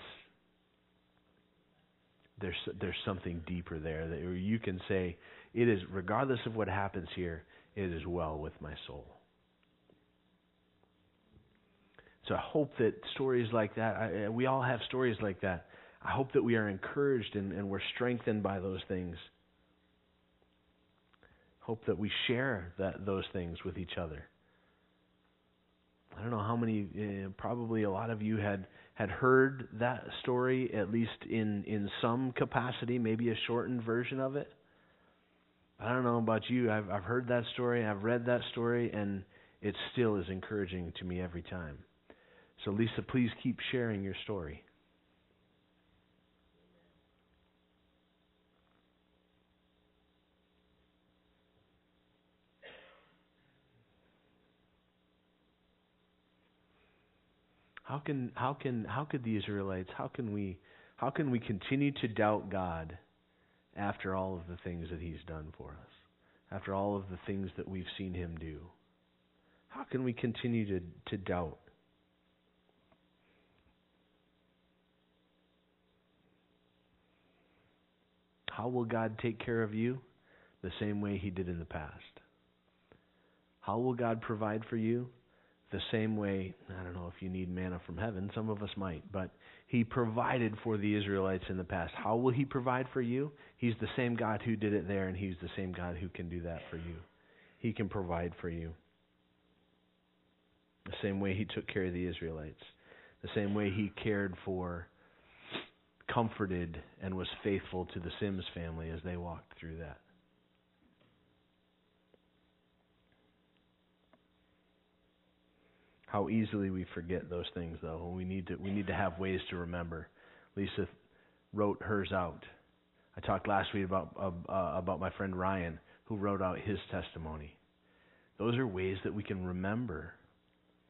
there's there's something deeper there that you can say it is regardless of what happens here it is well with my soul so i hope that stories like that I, we all have stories like that i hope that we are encouraged and, and we're strengthened by those things hope that we share that those things with each other I don't know how many, uh, probably a lot of you had had heard that story at least in in some capacity, maybe a shortened version of it. I don't know about you. I've I've heard that story, I've read that story, and it still is encouraging to me every time. So Lisa, please keep sharing your story. How can how can how could the Israelites how can we how can we continue to doubt God after all of the things that he's done for us? After all of the things that we've seen him do? How can we continue to, to doubt? How will God take care of you? The same way he did in the past. How will God provide for you? the same way, I don't know if you need manna from heaven, some of us might, but He provided for the Israelites in the past. How will He provide for you? He's the same God who did it there, and He's the same God who can do that for you. He can provide for you. The same way He took care of the Israelites, the same way He cared for, comforted, and was faithful to the Sims family as they walked through that. how easily we forget those things though we need to we need to have ways to remember. Lisa wrote hers out. I talked last week about uh, about my friend ryan who wrote out his testimony. Those are ways that we can remember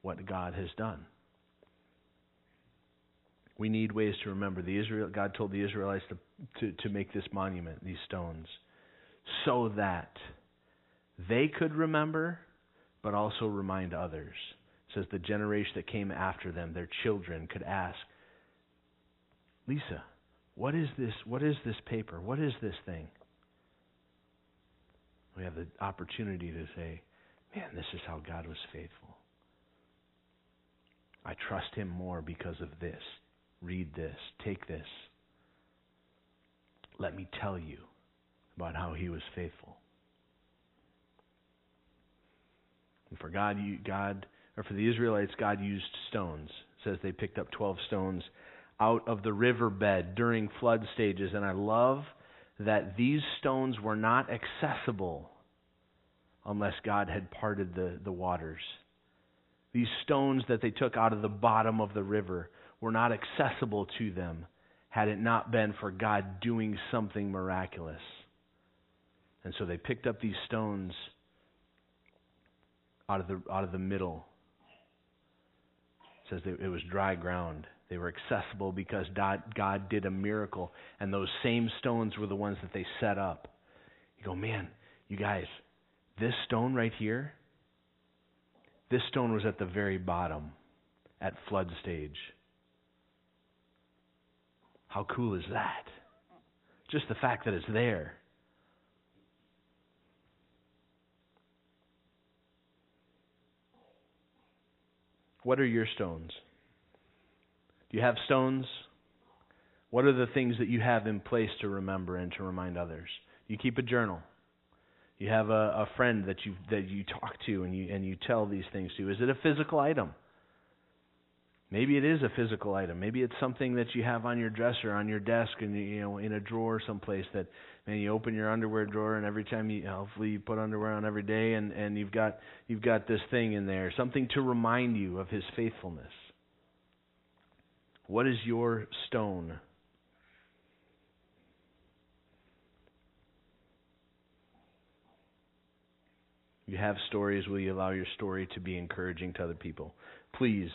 what god has done we need ways to remember the israel god told the israelites to to, to make this monument these stones so that they could remember but also remind others It says the generation that came after them, their children, could ask, Lisa, what is this? What is this paper? What is this thing? We have the opportunity to say, man, this is how God was faithful. I trust him more because of this. Read this. Take this. Let me tell you about how he was faithful. And for God, God, or for the Israelites, God used stones. It says they picked up 12 stones out of the riverbed during flood stages. And I love that these stones were not accessible unless God had parted the, the waters. These stones that they took out of the bottom of the river were not accessible to them had it not been for God doing something miraculous. And so they picked up these stones out of the out of the middle. It says it was dry ground. They were accessible because God, God did a miracle, and those same stones were the ones that they set up. You go, man, you guys, this stone right here, this stone was at the very bottom at flood stage. How cool is that? Just the fact that it's there. What are your stones? Do you have stones? What are the things that you have in place to remember and to remind others? You keep a journal. You have a, a friend that you that you talk to and you and you tell these things to. Is it a physical item? Maybe it is a physical item. Maybe it's something that you have on your dresser, on your desk, and you know, in a drawer someplace. That man, you open your underwear drawer, and every time you, hopefully, you put underwear on every day, and and you've got you've got this thing in there, something to remind you of His faithfulness. What is your stone? You have stories. Will you allow your story to be encouraging to other people? Please.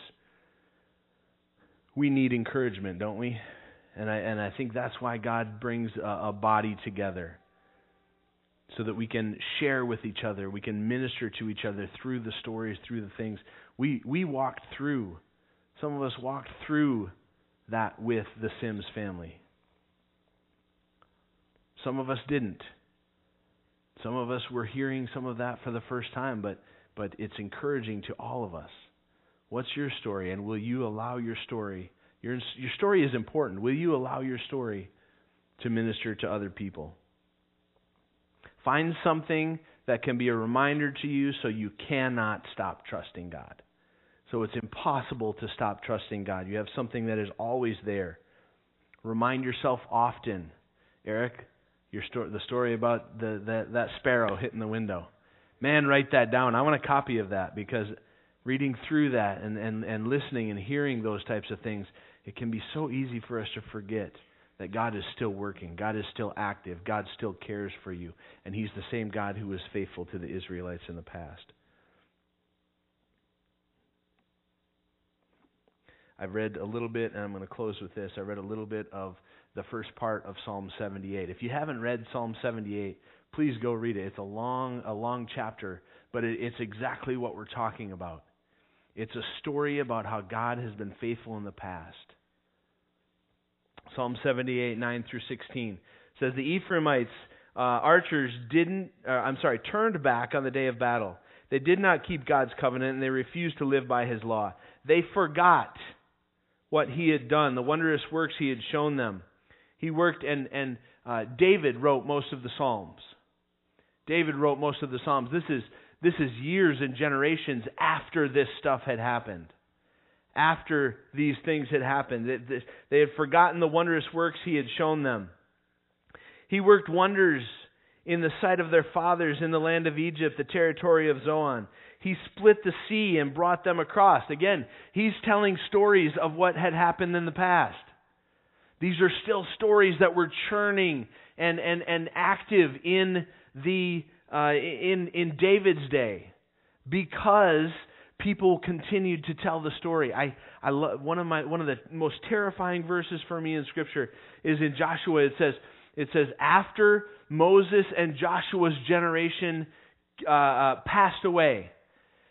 We need encouragement, don't we? And I and I think that's why God brings a, a body together. So that we can share with each other, we can minister to each other through the stories, through the things. We we walked through some of us walked through that with the Sims family. Some of us didn't. Some of us were hearing some of that for the first time, but, but it's encouraging to all of us. What's your story? And will you allow your story? Your, your story is important. Will you allow your story to minister to other people? Find something that can be a reminder to you so you cannot stop trusting God. So it's impossible to stop trusting God. You have something that is always there. Remind yourself often. Eric, your sto- the story about the, that, that sparrow hitting the window. Man, write that down. I want a copy of that because reading through that and, and, and listening and hearing those types of things, it can be so easy for us to forget that God is still working. God is still active. God still cares for you. And He's the same God who was faithful to the Israelites in the past. I've read a little bit, and I'm going to close with this. I read a little bit of the first part of Psalm 78. If you haven't read Psalm 78, please go read it. It's a long, a long chapter, but it, it's exactly what we're talking about. It's a story about how God has been faithful in the past. Psalm 78, 9 through 16 says the Ephraimites, uh, archers, didn't. Uh, I'm sorry, turned back on the day of battle. They did not keep God's covenant, and they refused to live by His law. They forgot what he had done, the wondrous works he had shown them. He worked, and, and uh, David wrote most of the Psalms. David wrote most of the Psalms. This is, this is years and generations after this stuff had happened. After these things had happened. They, had forgotten the wondrous works he had shown them. He worked wonders in the sight of their fathers in the land of Egypt, the territory of Zoan. He split the sea and brought them across. Again, he's telling stories of what had happened in the past. These are still stories that were churning and, and, and active in, the, uh, in, in David's day because people continued to tell the story. I, I love, one, of my, one of the most terrifying verses for me in Scripture is in Joshua. It says, it says, after Moses and Joshua's generation uh, uh, passed away,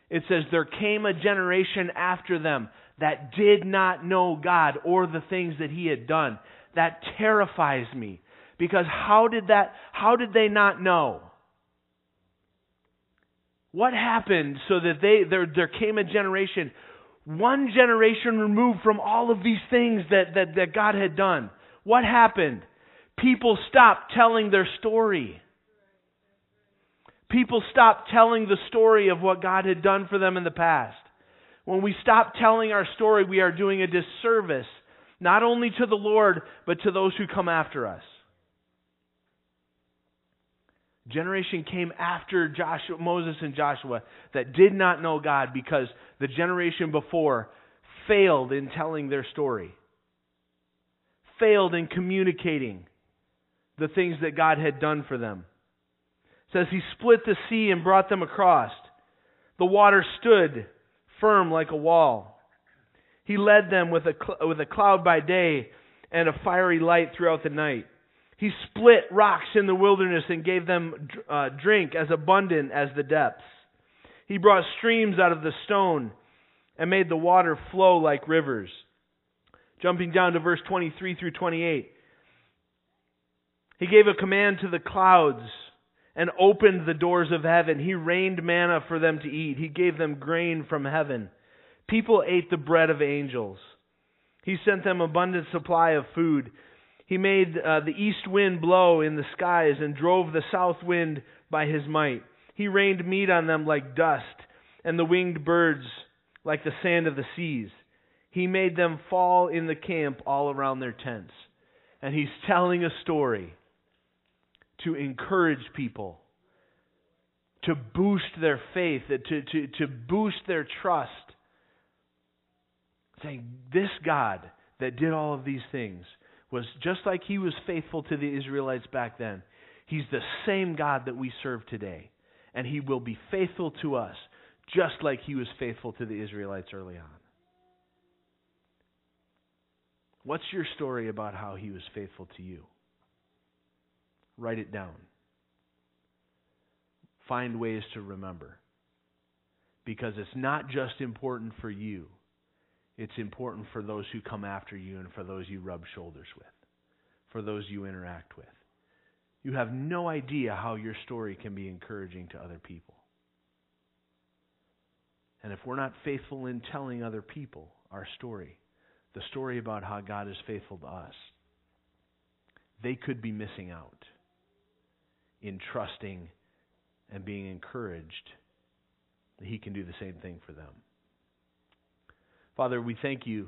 It says, There came a generation after them that did not know God or the things that He had done. That terrifies me. Because how did that, how did they not know? What happened so that they, there, there came a generation, one generation removed from all of these things that, that, that God had done? What happened? People stopped telling their story. People stopped telling the story of what God had done for them in the past. When we stop telling our story, we are doing a disservice, not only to the Lord, but to those who come after us. Generation came after Joshua, Moses and Joshua that did not know God because the generation before failed in telling their story, failed in communicating the things that God had done for them. It says he split the sea and brought them across. The water stood firm like a wall. He led them with a, cl- with a cloud by day and a fiery light throughout the night. He split rocks in the wilderness and gave them uh, drink as abundant as the depths. He brought streams out of the stone and made the water flow like rivers. Jumping down to verse 23 through 28. He gave a command to the clouds and opened the doors of heaven. He rained manna for them to eat. He gave them grain from heaven. People ate the bread of angels. He sent them abundant supply of food. He made uh, the east wind blow in the skies and drove the south wind by his might. He rained meat on them like dust, and the winged birds like the sand of the seas. He made them fall in the camp all around their tents. And he's *laughs* telling a story to encourage people, to boost their faith, to, to, to boost their trust. Saying, This God that did all of these things was just like he was faithful to the Israelites back then. He's the same God that we serve today. And he will be faithful to us just like he was faithful to the Israelites early on. What's your story about how he was faithful to you? Write it down. Find ways to remember. Because it's not just important for you, it's important for those who come after you and for those you rub shoulders with, for those you interact with. You have no idea how your story can be encouraging to other people. And if we're not faithful in telling other people our story, the story about how God is faithful to us, they could be missing out in trusting and being encouraged that He can do the same thing for them. Father, we thank you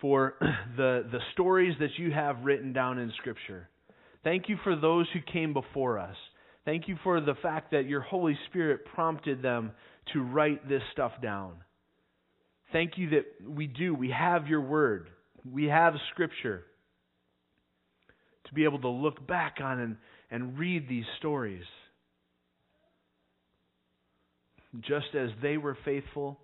for *clears throat* the, the stories that you have written down in Scripture. Thank you for those who came before us. Thank you for the fact that your Holy Spirit prompted them to write this stuff down. Thank you that we do. We have your word, we have Scripture to be able to look back on and and read these stories. Just as they were faithful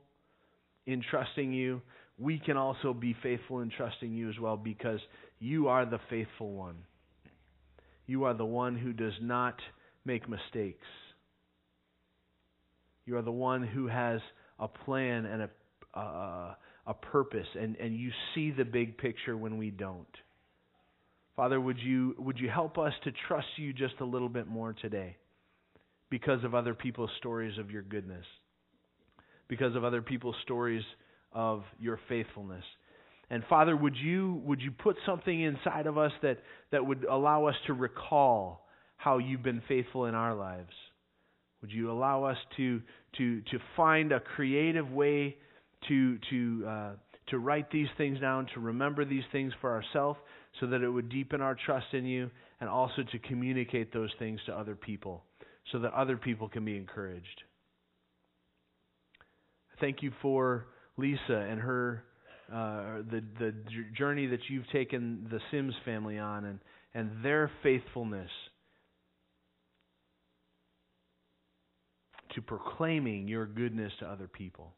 in trusting you, we can also be faithful in trusting you as well because you are the faithful one. You are the one who does not make mistakes. You are the one who has a plan and a, uh, a purpose, and, and you see the big picture when we don't. Father, would you, would you help us to trust you just a little bit more today because of other people's stories of your goodness, because of other people's stories of your faithfulness. And Father, would you, would you put something inside of us that, that would allow us to recall how you've been faithful in our lives? Would you allow us to, to, to find a creative way to, to, uh, to write these things down, to remember these things for ourselves, so that it would deepen our trust in you and also to communicate those things to other people so that other people can be encouraged. Thank you for Lisa and her uh, the the journey that you've taken the Sims family on and and their faithfulness to proclaiming your goodness to other people.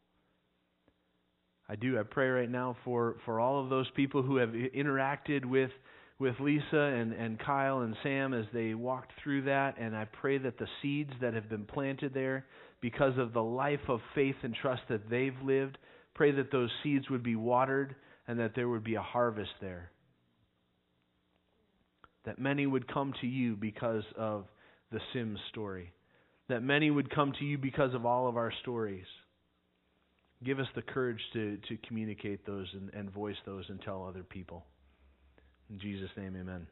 I do. I pray right now for, for all of those people who have interacted with, with Lisa and, and Kyle and Sam as they walked through that, and I pray that the seeds that have been planted there because of the life of faith and trust that they've lived, pray that those seeds would be watered and that there would be a harvest there. That many would come to you because of the Sims story. That many would come to you because of all of our stories. Give us the courage to, to communicate those and, and voice those and tell other people. In Jesus' name, amen.